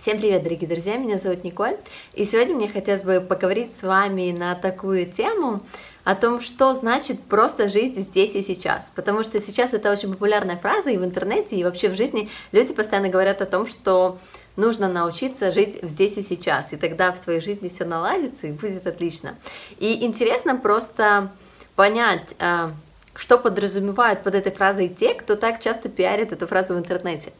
Всем привет, дорогие друзья, меня зовут Николь, и сегодня мне хотелось бы поговорить с вами на такую тему, о том, что значит просто жить здесь и сейчас. Потому что сейчас это очень популярная фраза и в интернете, и вообще в жизни люди постоянно говорят о том, что нужно научиться жить здесь и сейчас, и тогда в твоей жизни все наладится и будет отлично. И интересно просто понять, а, что подразумевают под этой фразой те, кто так часто пиарит эту фразу в интернете.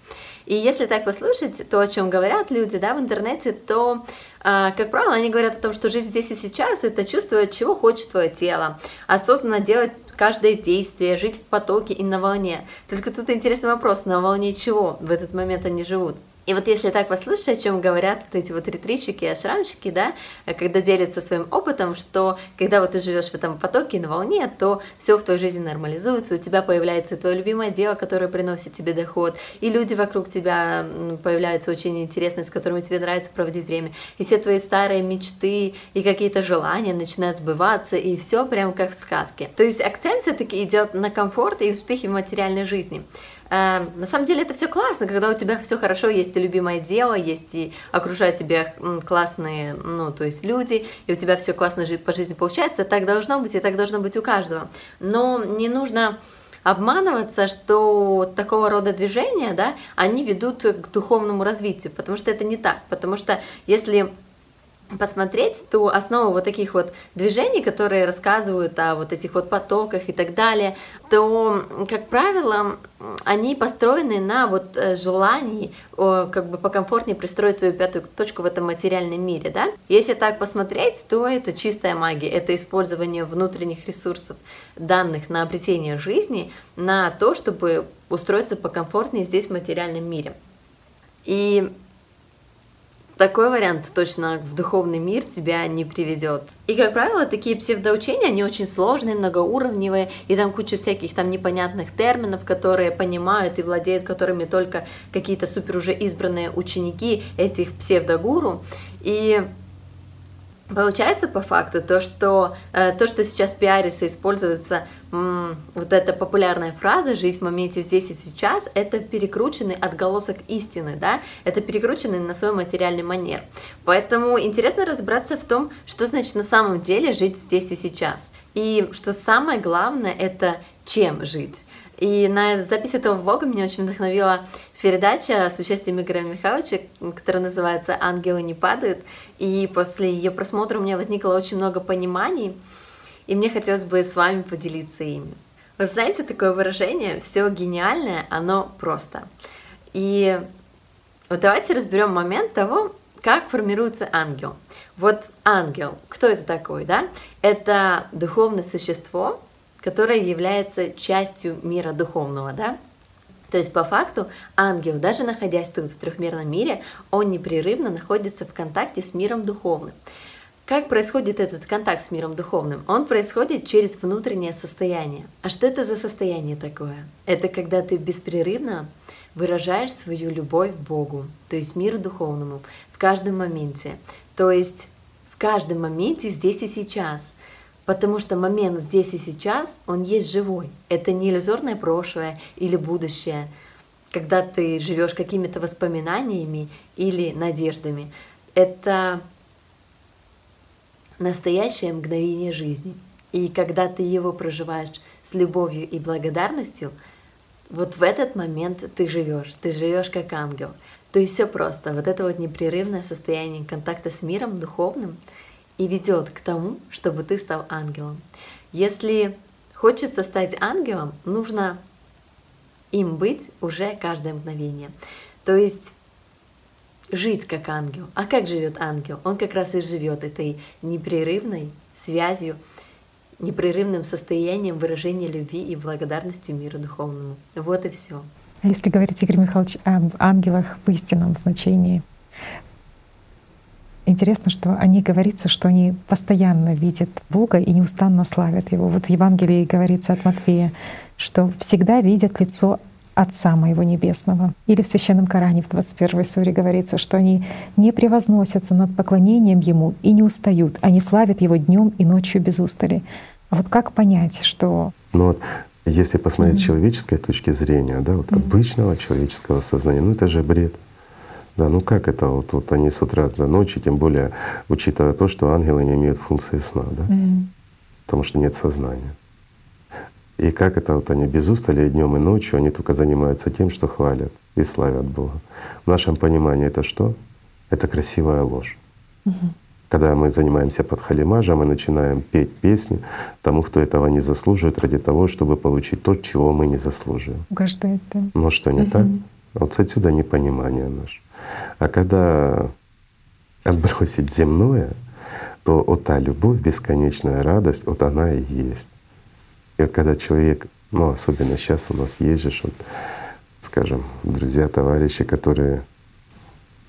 И если так послушать то, о чем говорят люди да, в интернете, то, э, как правило, они говорят о том, что жить здесь и сейчас – это чувствовать, чего хочет твое тело, осознанно делать каждое действие, жить в потоке и на волне. Только тут интересный вопрос, на волне чего в этот момент они живут? И вот если так послушать, о чем говорят вот эти вот ретритчики и ашрамщики, да, когда делятся своим опытом, что когда вот ты живешь в этом потоке на волне, то все в твоей жизни нормализуется, у тебя появляется твое любимое дело, которое приносит тебе доход, и люди вокруг тебя появляются очень интересные, с которыми тебе нравится проводить время, и все твои старые мечты и какие-то желания начинают сбываться, и все прям как в сказке. То есть акцент все-таки идет на комфорт и успехи в материальной жизни. Эм, на самом деле это все классно, когда у тебя все хорошо, есть и любимое дело, есть и окружают тебя классные, ну, то есть люди, и у тебя все классно по жизни получается, так должно быть, и так должно быть у каждого. Но не нужно обманываться, что такого рода движения, да, они ведут к духовному развитию, потому что это не так, потому что если посмотреть, то основа вот таких вот движений, которые рассказывают о вот этих вот потоках и так далее, то, как правило, они построены на вот э, желании как бы покомфортнее пристроить свою пятую точку в этом материальном мире, да? Если так посмотреть, то это чистая магия, это использование внутренних ресурсов, данных на обретение жизни, на то, чтобы устроиться покомфортнее здесь в материальном мире. И такой вариант точно в духовный мир тебя не приведет. И, как правило, такие псевдоучения, они очень сложные, многоуровневые, и там куча всяких там непонятных терминов, которые понимают и владеют которыми только какие-то супер уже избранные ученики этих псевдогуру. И Получается по факту то, что э, то, что сейчас пиарится, используется м, вот эта популярная фраза «жить в моменте здесь и сейчас» это перекрученный отголосок истины, да, это перекрученный на свой материальный манер. Поэтому интересно разобраться в том, что значит на самом деле жить здесь и сейчас. И что самое главное, это чем жить. И на запись этого влога меня очень вдохновила передача с участием Игоря Михайловича, которая называется «Ангелы не падают». И после ее просмотра у меня возникло очень много пониманий, и мне хотелось бы с вами поделиться ими. Вы знаете такое выражение «все гениальное, оно просто». И вот давайте разберем момент того, как формируется ангел. Вот ангел, кто это такой, да? Это духовное существо, которая является частью мира духовного, да? То есть по факту ангел, даже находясь тут в трехмерном мире, он непрерывно находится в контакте с миром духовным. Как происходит этот контакт с миром духовным? Он происходит через внутреннее состояние. А что это за состояние такое? Это когда ты беспрерывно выражаешь свою любовь к Богу, то есть миру духовному, в каждом моменте. То есть в каждом моменте здесь и сейчас – Потому что момент здесь и сейчас, он есть живой. Это не иллюзорное прошлое или будущее, когда ты живешь какими-то воспоминаниями или надеждами. Это настоящее мгновение жизни. И когда ты его проживаешь с любовью и благодарностью, вот в этот момент ты живешь, ты живешь как ангел. То есть все просто. Вот это вот непрерывное состояние контакта с миром духовным — и ведет к тому, чтобы ты стал ангелом. Если хочется стать ангелом, нужно им быть уже каждое мгновение. То есть жить как ангел. А как живет ангел? Он как раз и живет этой непрерывной связью, непрерывным состоянием выражения любви и благодарности миру духовному. Вот и все. Если говорить, Игорь Михайлович, об ангелах в истинном значении, Интересно, что о них говорится, что они постоянно видят Бога и неустанно славят Его. Вот в Евангелии говорится от Матфея, что всегда видят лицо Отца Моего Небесного. Или в Священном Коране в 21 суре говорится, что они не превозносятся над поклонением Ему и не устают. Они славят Его днем и ночью без устали. А вот как понять, что... Ну вот если посмотреть mm-hmm. с человеческой точки зрения, да, вот mm-hmm. обычного человеческого сознания, ну это же бред. Да, ну как это вот, вот они с утра до ночи, тем более учитывая то, что ангелы не имеют функции сна, да? Мгм. Потому что нет сознания. И как это вот они без устали днем и ночью, они только занимаются тем, что хвалят и славят Бога. В нашем понимании это что? Это красивая ложь. Мгм. Когда мы занимаемся под халимажем, мы начинаем петь песни тому, кто этого не заслуживает, ради того, чтобы получить то, чего мы не заслуживаем. Угождает, да. Ну что, не Мгм. так? Вот отсюда непонимание наше. А когда отбросить земное, то вот та любовь, бесконечная радость, вот она и есть. И вот когда человек, ну особенно сейчас у нас есть же, вот, скажем, друзья, товарищи, которые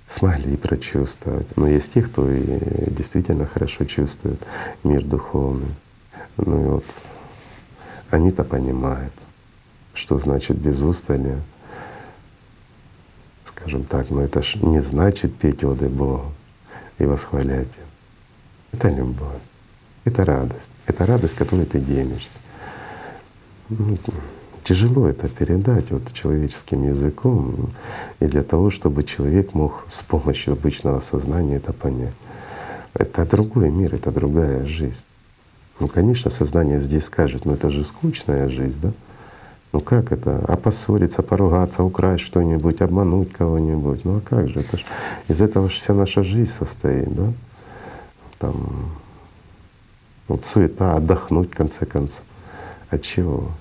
смогли прочувствовать. Но есть те, кто и действительно хорошо чувствует мир духовный. Ну и вот они-то понимают, что значит без устали. Скажем так, но это ж не значит петь оды Богу и восхвалять. Это любовь, это радость, это радость, которой ты делишься. Ну, Тяжело это передать вот человеческим языком, и для того, чтобы человек мог с помощью обычного сознания это понять. Это другой мир, это другая жизнь. Ну, конечно, сознание здесь скажет, ну это же скучная жизнь, да? Ну как это? А поссориться, поругаться, украсть что-нибудь, обмануть кого-нибудь. Ну а как же? Это ж из этого же вся наша жизнь состоит, да? Там вот суета, отдохнуть в конце концов. От чего?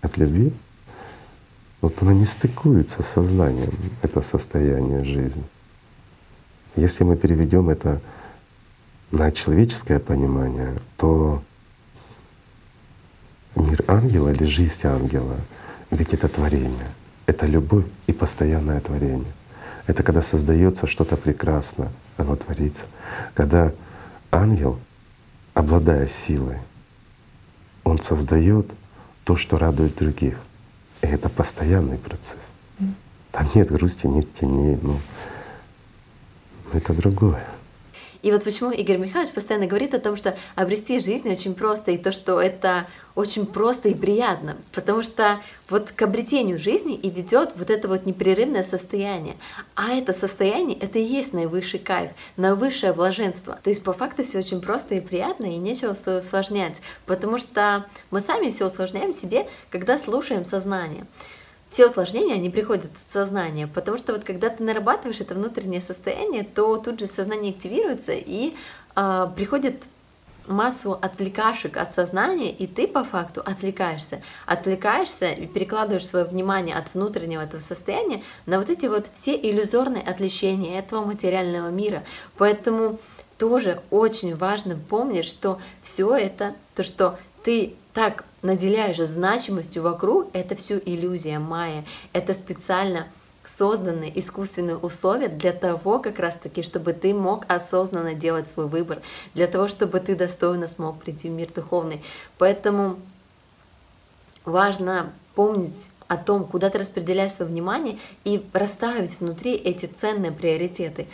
От любви? Вот оно не стыкуется с сознанием, это состояние жизни. Если мы переведем это на человеческое понимание, то мир ангела или жизнь ангела, ведь это творение, это любовь и постоянное творение. Это когда создается что-то прекрасное, оно творится. Когда ангел, обладая силой, он создает то, что радует других. И это постоянный процесс. Там нет грусти, нет теней, ну это другое. И вот почему Игорь Михайлович постоянно говорит о том, что обрести жизнь очень просто, и то, что это очень просто и приятно, потому что вот к обретению жизни и ведет вот это вот непрерывное состояние. А это состояние — это и есть наивысший кайф, наивысшее блаженство. То есть по факту все очень просто и приятно, и нечего усложнять, потому что мы сами все усложняем себе, когда слушаем сознание все усложнения, они приходят от сознания, потому что вот когда ты нарабатываешь это внутреннее состояние, то тут же сознание активируется и а, приходит массу отвлекашек от сознания, и ты по факту отвлекаешься. Отвлекаешься и перекладываешь свое внимание от внутреннего этого состояния на вот эти вот все иллюзорные отвлечения этого материального мира. Поэтому тоже очень важно помнить, что все это, то, что ты так наделяешь значимостью вокруг, это все иллюзия майя. Это специально созданные искусственные условия для того, как раз таки, чтобы ты мог осознанно делать свой выбор, для того, чтобы ты достойно смог прийти в мир духовный. Поэтому важно помнить о том, куда ты распределяешь свое внимание и расставить внутри эти ценные приоритеты.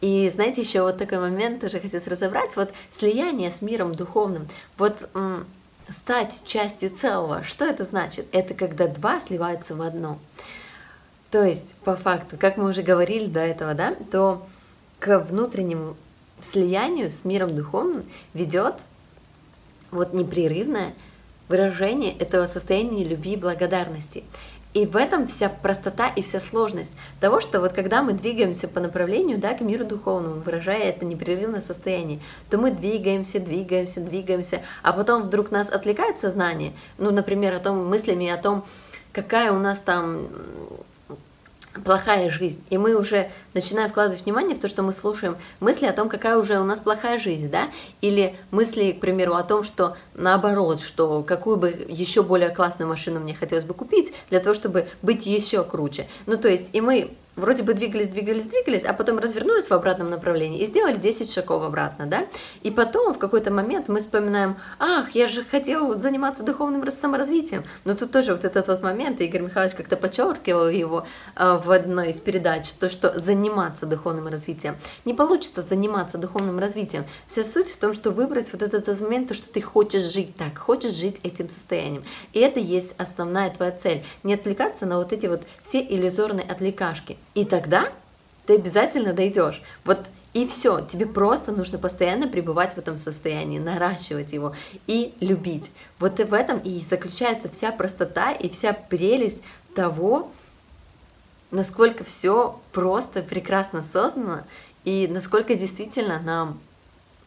И знаете, еще вот такой момент тоже хотелось разобрать, вот слияние с миром духовным. Вот стать частью целого, что это значит? Это когда два сливаются в одно. То есть, по факту, как мы уже говорили до этого, да, то к внутреннему слиянию с миром духовным ведет вот непрерывное выражение этого состояния любви и благодарности. И в этом вся простота и вся сложность того, что вот когда мы двигаемся по направлению да, к миру духовному, выражая это непрерывное состояние, то мы двигаемся, двигаемся, двигаемся, а потом вдруг нас отвлекает сознание, ну, например, о том мыслями о том, какая у нас там плохая жизнь. И мы уже начинаем вкладывать внимание в то, что мы слушаем мысли о том, какая уже у нас плохая жизнь, да, или мысли, к примеру, о том, что наоборот, что какую бы еще более классную машину мне хотелось бы купить для того, чтобы быть еще круче. Ну, то есть, и мы вроде бы двигались, двигались, двигались, а потом развернулись в обратном направлении и сделали 10 шагов обратно, да? И потом в какой-то момент мы вспоминаем, ах, я же хотел заниматься духовным саморазвитием. Но тут тоже вот этот вот момент, Игорь Михайлович как-то подчеркивал его э, в одной из передач, то, что заниматься духовным развитием. Не получится заниматься духовным развитием. Вся суть в том, что выбрать вот этот момент, то, что ты хочешь жить так, хочешь жить этим состоянием. И это есть основная твоя цель. Не отвлекаться на вот эти вот все иллюзорные отвлекашки. И тогда ты обязательно дойдешь. Вот и все, тебе просто нужно постоянно пребывать в этом состоянии, наращивать его и любить. Вот в этом и заключается вся простота и вся прелесть того, насколько все просто, прекрасно создано, и насколько действительно нам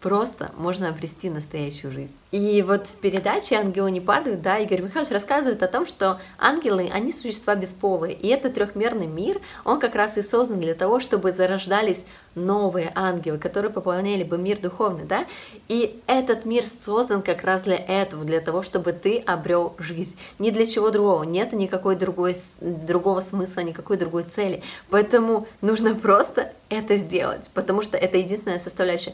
просто можно обрести настоящую жизнь. И вот в передаче «Ангелы не падают», да, Игорь Михайлович рассказывает о том, что ангелы, они существа бесполые, и этот трехмерный мир, он как раз и создан для того, чтобы зарождались новые ангелы, которые пополняли бы мир духовный, да, и этот мир создан как раз для этого, для того, чтобы ты обрел жизнь, ни для чего другого, нет никакой другой, другого смысла, никакой другой цели, поэтому нужно просто это сделать, потому что это единственная составляющая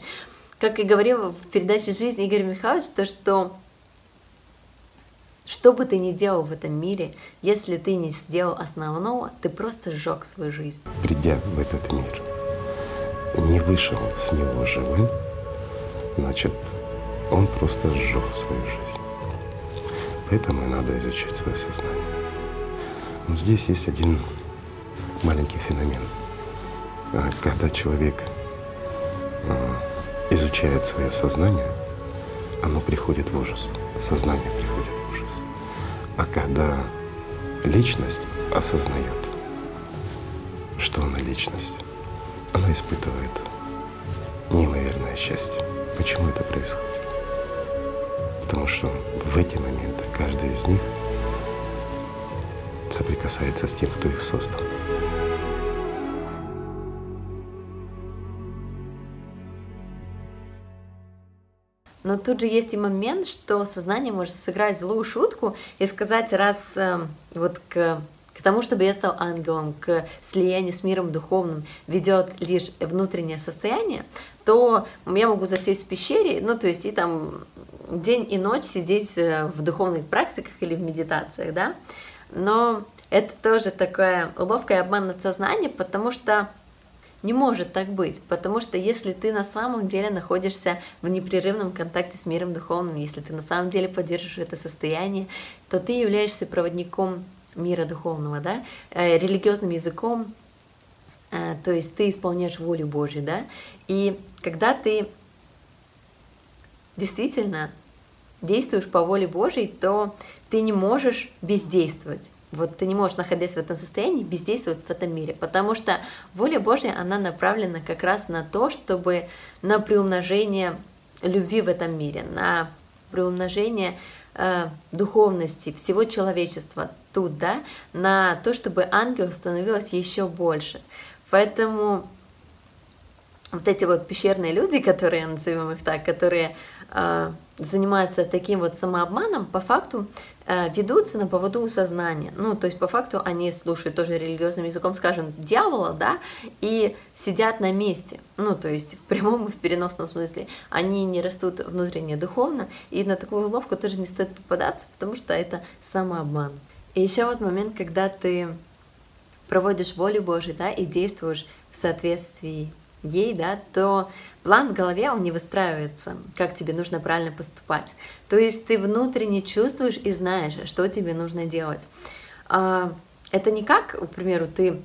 как и говорил в передаче «Жизнь» Игорь Михайлович, то, что что бы ты ни делал в этом мире, если ты не сделал основного, ты просто сжег свою жизнь. Придя в этот мир, не вышел с него живым, значит, он просто сжег свою жизнь. Поэтому и надо изучать свое сознание. Но здесь есть один маленький феномен. А, когда человек а, изучает свое сознание, оно приходит в ужас. Сознание приходит в ужас. А когда личность осознает, что она личность, она испытывает неимоверное счастье. Почему это происходит? Потому что в эти моменты каждый из них соприкасается с тем, кто их создал. Но тут же есть и момент, что сознание может сыграть злую шутку и сказать, раз э, вот к к тому, чтобы я стал ангелом, к слиянию с миром духовным ведет лишь внутреннее состояние, то я могу засесть в пещере, ну, то есть и там день и ночь сидеть э, в духовных практиках или в медитациях, да. Но это тоже такая уловка и обман над сознанием, потому что не может так быть, потому что если ты на самом деле находишься в непрерывном контакте с миром духовным, если ты на самом деле поддерживаешь это состояние, то ты являешься проводником мира духовного, да, э, религиозным языком, э, то есть ты исполняешь волю Божью, да, и когда ты действительно действуешь по воле Божьей, то ты не можешь бездействовать. Вот ты не можешь, находясь в этом состоянии, бездействовать в этом мире, потому что воля Божья, она направлена как раз на то, чтобы на приумножение любви в этом мире, на приумножение э, духовности всего человечества тут, да, на то, чтобы ангел становилось еще больше. Поэтому вот эти вот пещерные люди, которые, назовем их так, которые э, занимаются таким вот самообманом, по факту ведутся на поводу сознания. Ну, то есть, по факту, они слушают тоже религиозным языком, скажем, дьявола, да, и сидят на месте. Ну, то есть, в прямом и в переносном смысле. Они не растут внутренне духовно, и на такую уловку тоже не стоит попадаться, потому что это самообман. И еще вот момент, когда ты проводишь волю Божию, да, и действуешь в соответствии ей, да, то план в голове, он не выстраивается, как тебе нужно правильно поступать. То есть ты внутренне чувствуешь и знаешь, что тебе нужно делать. А, это не как, к примеру, ты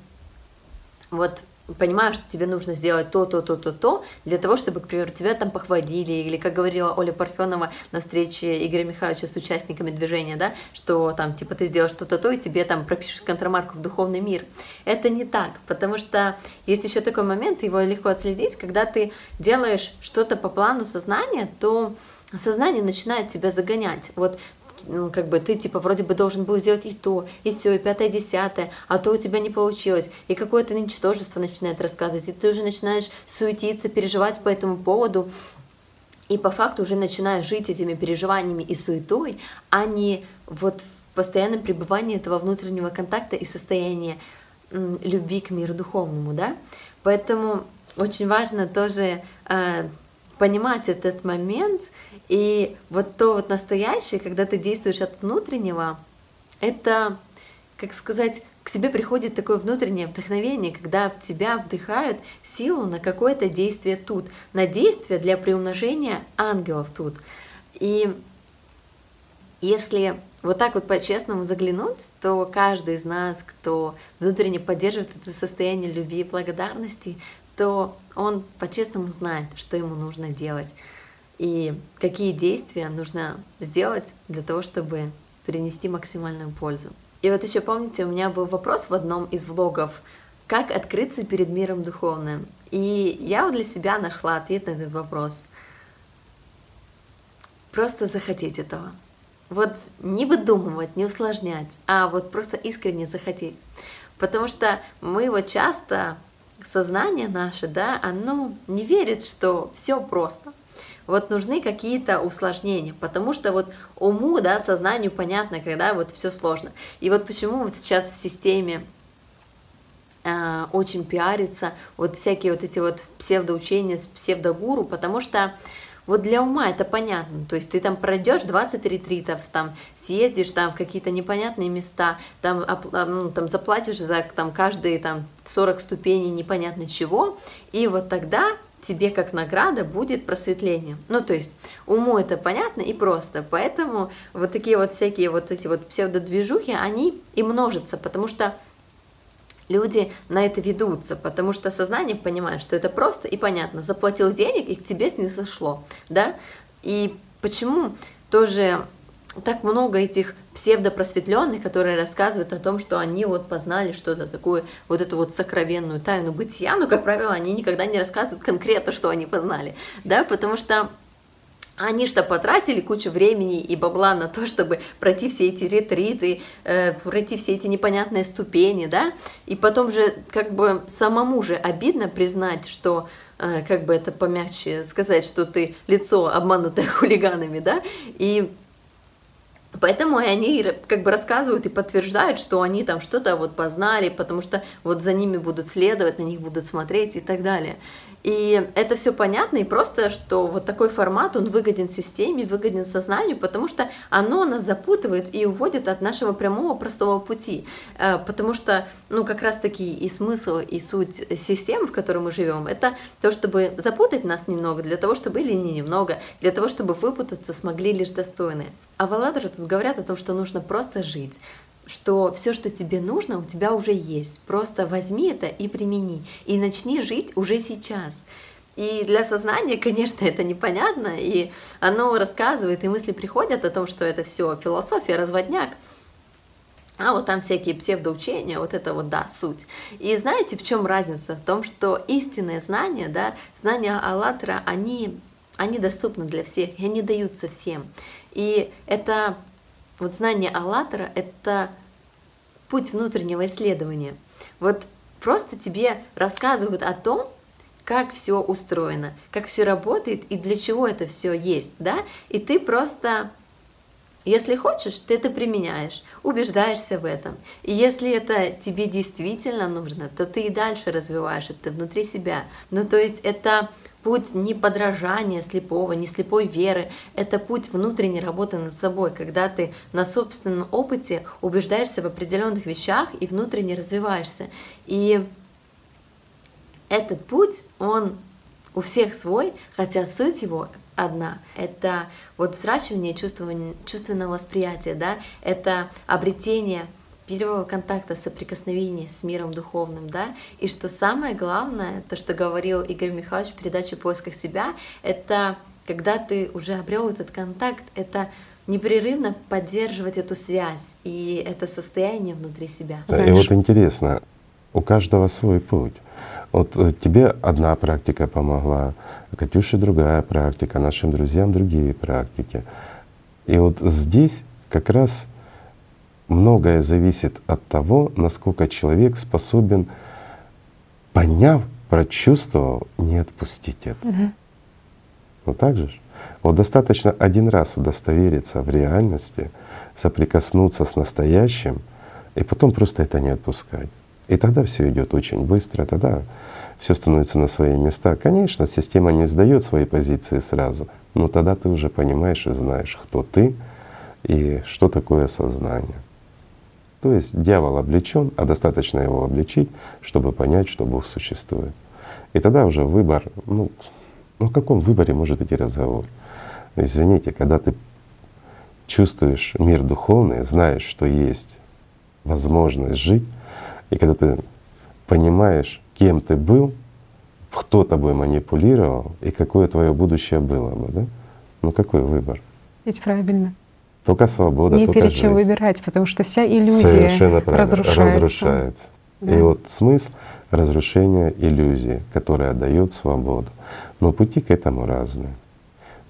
вот понимаешь, что тебе нужно сделать то, то, то, то, то, для того, чтобы, к примеру, тебя там похвалили, или, как говорила Оля Парфенова на встрече Игоря Михайловича с участниками движения, да, что там, типа, ты сделаешь что-то то, и тебе там пропишут контрамарку в духовный мир. Это не так, потому что есть еще такой момент, его легко отследить, когда ты делаешь что-то по плану сознания, то сознание начинает тебя загонять. Вот как бы ты типа вроде бы должен был сделать и то, и все, и пятое, и десятое, а то у тебя не получилось, и какое-то ничтожество начинает рассказывать, и ты уже начинаешь суетиться, переживать по этому поводу, и по факту уже начинаешь жить этими переживаниями и суетой, а не вот в постоянном пребывании этого внутреннего контакта и состояния любви к миру духовному, да. Поэтому очень важно тоже э, понимать этот момент и вот то вот настоящее, когда ты действуешь от внутреннего, это, как сказать, к тебе приходит такое внутреннее вдохновение, когда в тебя вдыхают силу на какое-то действие тут, на действие для приумножения ангелов тут. И Если вот так вот по-честному заглянуть, то каждый из нас, кто внутренне поддерживает это состояние любви и благодарности, то он по-честному знает, что ему нужно делать и какие действия нужно сделать для того, чтобы принести максимальную пользу. И вот еще помните, у меня был вопрос в одном из влогов, как открыться перед миром духовным. И я вот для себя нашла ответ на этот вопрос. Просто захотеть этого. Вот не выдумывать, не усложнять, а вот просто искренне захотеть. Потому что мы вот часто, сознание наше, да, оно не верит, что все просто. Вот нужны какие-то усложнения, потому что вот уму, да, сознанию понятно, когда вот все сложно. И вот почему вот сейчас в системе э, очень пиарится вот всякие вот эти вот псевдоучения, псевдогуру, потому что вот для ума это понятно, то есть ты там пройдешь 20 ретритов, там съездишь там в какие-то непонятные места, там, ну, там заплатишь за там, каждые там 40 ступеней непонятно чего, и вот тогда тебе как награда будет просветление. Ну, то есть уму это понятно и просто, поэтому вот такие вот всякие вот эти вот псевдодвижухи, они и множатся, потому что люди на это ведутся, потому что сознание понимает, что это просто и понятно. Заплатил денег, и к тебе снизошло, да? И почему тоже так много этих псевдопросветленных, которые рассказывают о том, что они вот познали что-то такое, вот эту вот сокровенную тайну бытия, но, как правило, они никогда не рассказывают конкретно, что они познали, да, потому что они что потратили кучу времени и бабла на то, чтобы пройти все эти ретриты, э, пройти все эти непонятные ступени, да, и потом же как бы самому же обидно признать, что э, как бы это помягче сказать, что ты лицо обманутое хулиганами, да, и Поэтому они как бы рассказывают и подтверждают, что они там что-то вот познали, потому что вот за ними будут следовать, на них будут смотреть и так далее. И это все понятно, и просто, что вот такой формат, он выгоден системе, выгоден сознанию, потому что оно нас запутывает и уводит от нашего прямого простого пути. Э, потому что, ну, как раз-таки и смысл, и суть системы, в которой мы живем, это то, чтобы запутать нас немного, для того, чтобы, или не немного, для того, чтобы выпутаться смогли лишь достойные. А Валадры тут говорят о том, что нужно просто жить что все, что тебе нужно, у тебя уже есть. Просто возьми это и примени. И начни жить уже сейчас. И для сознания, конечно, это непонятно, и оно рассказывает, и мысли приходят о том, что это все философия, разводняк. А вот там всякие псевдоучения, вот это вот, да, суть. И знаете, в чем разница? В том, что истинные знания, да, знания Аллатра, они, они доступны для всех, и они даются всем. И это вот знание Аллатора — это путь внутреннего исследования. Вот просто тебе рассказывают о том, как все устроено, как все работает и для чего это все есть, да? И ты просто, если хочешь, ты это применяешь, убеждаешься в этом. И если это тебе действительно нужно, то ты и дальше развиваешь это внутри себя. Ну, то есть это путь не подражания слепого, не слепой веры, это путь внутренней работы над собой, когда ты на собственном опыте убеждаешься в определенных вещах и внутренне развиваешься. И этот путь, он у всех свой, хотя суть его одна. Это вот взращивание чувственного восприятия, да, это обретение первого контакта, соприкосновения с миром духовным, да, и что самое главное, то, что говорил Игорь Михайлович в передаче «Поисках себя», это когда ты уже обрел этот контакт, это непрерывно поддерживать эту связь и это состояние внутри себя. Да, и вот интересно, у каждого свой путь. Вот э, тебе одна практика помогла, Катюше другая практика, нашим друзьям другие практики. И вот здесь как раз многое зависит от того, насколько человек способен, поняв, прочувствовал, не отпустить это. Угу. Ну так же? Вот достаточно один раз удостовериться в реальности, соприкоснуться с настоящим, и потом просто это не отпускать. И тогда все идет очень быстро, тогда все становится на свои места. Конечно, система не сдает свои позиции сразу, но тогда ты уже понимаешь и знаешь, кто ты и что такое сознание. То есть дьявол облечен, а достаточно его обличить, чтобы понять, что Бог существует. И тогда уже выбор, ну, ну о каком выборе может идти разговор? Извините, когда ты чувствуешь мир духовный, знаешь, что есть возможность жить, и когда ты понимаешь, кем ты был, кто тобой манипулировал и какое твое будущее было бы, да? Ну какой выбор? Ведь правильно. Только свобода, Не только перед чем жизнь. выбирать, потому что вся иллюзия Совершенно правильно. разрушается. разрушается. Да. И вот смысл разрушения иллюзии, которая дает свободу. Но пути к этому разные.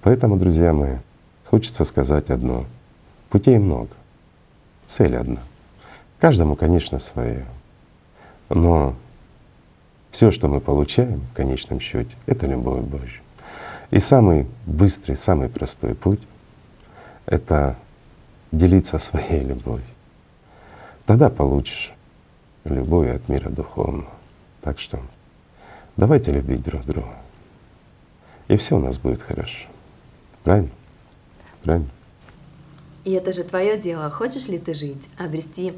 Поэтому, друзья мои, хочется сказать одно. Путей много, цель одна. Каждому, конечно, свое. Но все, что мы получаем в конечном счете, это любовь Божья. И самый быстрый, самый простой путь — это делиться своей любовью. Тогда получишь любовь от мира духовного. Так что давайте любить друг друга. И все у нас будет хорошо. Правильно? Правильно? И это же твое дело. Хочешь ли ты жить, обрести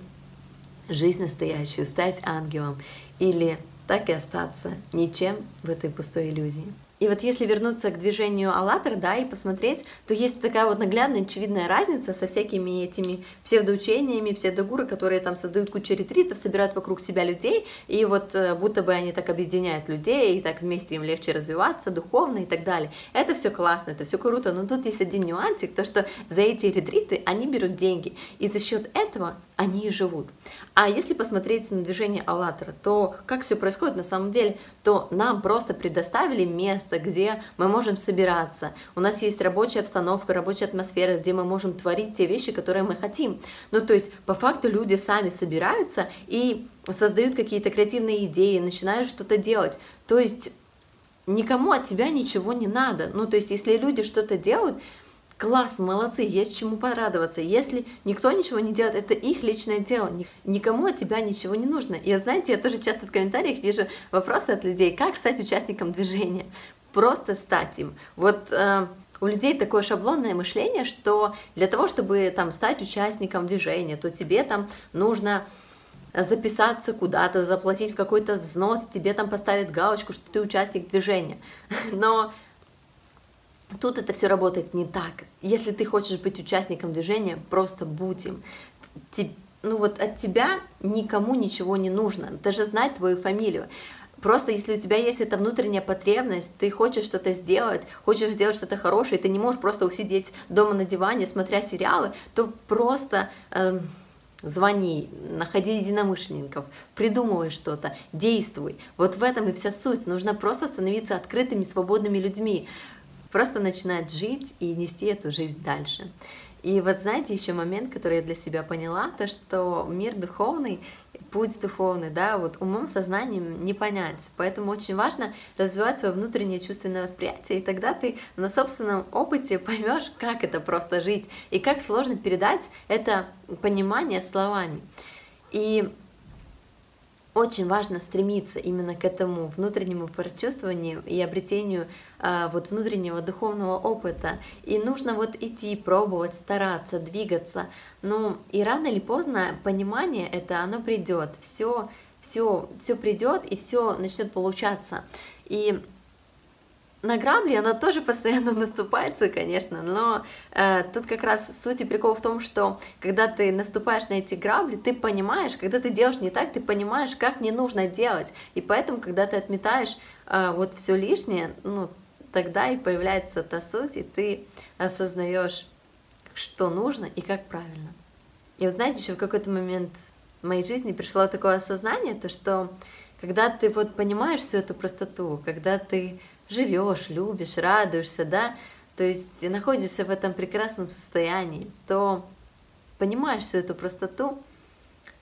жизнь настоящую, стать ангелом или так и остаться ничем в этой пустой иллюзии? И вот если вернуться к движению «АЛЛАТРА», да, и посмотреть, то есть такая вот наглядная, очевидная разница со всякими этими псевдоучениями, псевдогуры, которые там создают кучу ретритов, собирают вокруг себя людей, и вот э, будто бы они так объединяют людей, и так вместе им легче развиваться духовно и так далее. Это все классно, это все круто, но тут есть один нюансик, то что за эти ретриты они берут деньги, и за счет этого они и живут. А если посмотреть на движение «АЛЛАТРА», то как все происходит на самом деле, то нам просто предоставили место, где мы можем собираться. У нас есть рабочая обстановка, рабочая атмосфера, где мы можем творить те вещи, которые мы хотим. Ну, то есть, по факту люди сами собираются и создают какие-то креативные идеи, начинают что-то делать. То есть, никому от тебя ничего не надо. Ну, то есть, если люди что-то делают, Класс, молодцы, есть чему порадоваться. Если никто ничего не делает, это их личное дело. Ни- Никому от тебя ничего не нужно. И знаете, я тоже часто в комментариях вижу вопросы от людей, как стать участником движения. Просто стать им. Вот э, у людей такое шаблонное мышление, что для того, чтобы там стать участником движения, то тебе там нужно записаться куда-то, заплатить какой-то взнос, тебе там поставят галочку, что ты участник движения. Но Тут это все работает не так. Если ты хочешь быть участником движения, просто будь им. Ну вот от тебя никому ничего не нужно, даже знать твою фамилию. Просто если у тебя есть эта внутренняя потребность, ты хочешь что-то сделать, хочешь сделать что-то хорошее, ты не можешь просто усидеть дома на диване, смотря сериалы, то просто эм, звони, находи единомышленников, придумывай что-то, действуй. Вот в этом и вся суть. Нужно просто становиться открытыми, свободными людьми просто начинать жить и нести эту жизнь дальше. И вот знаете, еще момент, который я для себя поняла, то что мир духовный, путь духовный, да, вот умом, сознанием не понять. Поэтому очень важно развивать свое внутреннее чувственное восприятие, и тогда ты на собственном опыте поймешь, как это просто жить, и как сложно передать это понимание словами. И очень важно стремиться именно к этому внутреннему прочувствованию и обретению а, вот внутреннего духовного опыта. И нужно вот идти, пробовать, стараться, двигаться. Ну и рано или поздно понимание это, оно придет. Все, все, все придет и все начнет получаться. И на грабли она тоже постоянно наступается, конечно, но э, тут как раз суть и прикол в том, что когда ты наступаешь на эти грабли, ты понимаешь, когда ты делаешь не так, ты понимаешь, как не нужно делать, и поэтому, когда ты отметаешь э, вот все лишнее, ну тогда и появляется та суть, и ты осознаешь, что нужно и как правильно. И вот знаете, еще в какой-то момент в моей жизни пришло такое осознание, то что когда ты вот понимаешь всю эту простоту, когда ты живешь, любишь, радуешься, да, то есть находишься в этом прекрасном состоянии, то понимаешь всю эту простоту,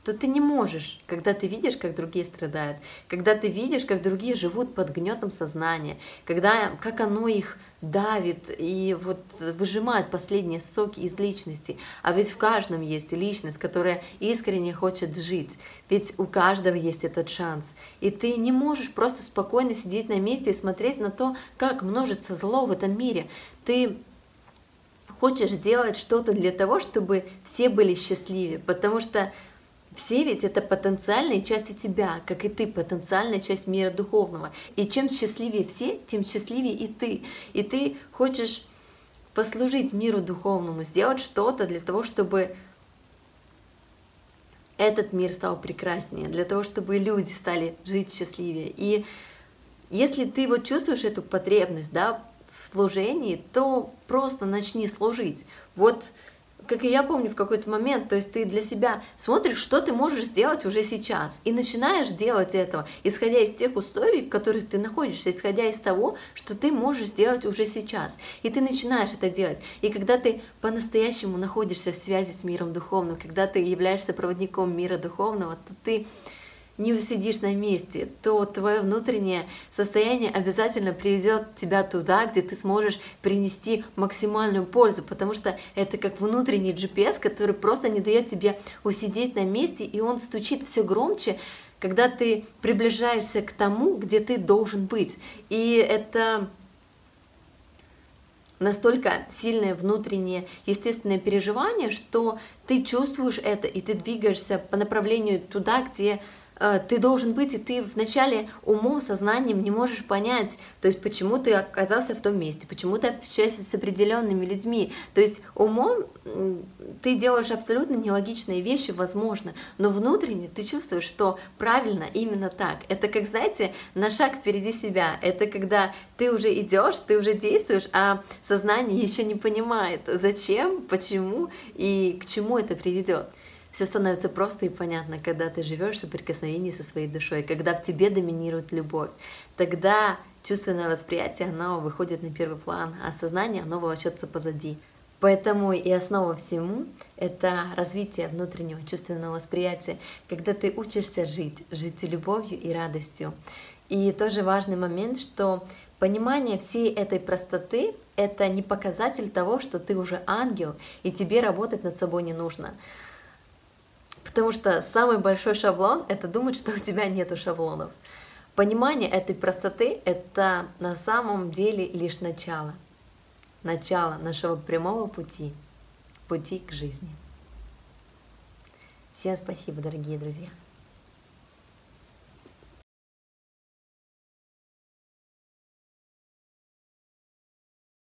то ты не можешь, когда ты видишь, как другие страдают, когда ты видишь, как другие живут под гнетом сознания, когда как оно их давит и вот выжимает последние соки из личности. А ведь в каждом есть личность, которая искренне хочет жить. Ведь у каждого есть этот шанс. И ты не можешь просто спокойно сидеть на месте и смотреть на то, как множится зло в этом мире. Ты хочешь сделать что-то для того, чтобы все были счастливы, потому что все ведь это потенциальные части тебя, как и ты, потенциальная часть мира духовного. И чем счастливее все, тем счастливее и ты. И ты хочешь послужить миру духовному, сделать что-то для того, чтобы этот мир стал прекраснее, для того, чтобы люди стали жить счастливее. И если ты вот чувствуешь эту потребность, да, в служении, то просто начни служить. Вот как и я помню в какой-то момент, то есть ты для себя смотришь, что ты можешь сделать уже сейчас, и начинаешь делать этого, исходя из тех условий, в которых ты находишься, исходя из того, что ты можешь сделать уже сейчас. И ты начинаешь это делать. И когда ты по-настоящему находишься в связи с миром духовным, когда ты являешься проводником мира духовного, то ты не усидишь на месте, то твое внутреннее состояние обязательно приведет тебя туда, где ты сможешь принести максимальную пользу, потому что это как внутренний GPS, который просто не дает тебе усидеть на месте, и он стучит все громче, когда ты приближаешься к тому, где ты должен быть. И это настолько сильное внутреннее естественное переживание, что ты чувствуешь это, и ты двигаешься по направлению туда, где ты должен быть, и ты вначале умом, сознанием не можешь понять, то есть почему ты оказался в том месте, почему ты общаешься с определенными людьми. То есть умом ты делаешь абсолютно нелогичные вещи, возможно, но внутренне ты чувствуешь, что правильно именно так. Это как, знаете, на шаг впереди себя. Это когда ты уже идешь, ты уже действуешь, а сознание еще не понимает, зачем, почему и к чему это приведет. Все становится просто и понятно, когда ты живешь в соприкосновении со своей душой, когда в тебе доминирует любовь. Тогда чувственное восприятие, оно выходит на первый план, а сознание, оно волочется позади. Поэтому и основа всему — это развитие внутреннего чувственного восприятия, когда ты учишься жить, жить любовью и радостью. И тоже важный момент, что понимание всей этой простоты — это не показатель того, что ты уже ангел, и тебе работать над собой не нужно. Потому что самый большой шаблон — это думать, что у тебя нет шаблонов. Понимание этой простоты — это на самом деле лишь начало. Начало нашего прямого пути, пути к жизни. Всем спасибо, дорогие друзья.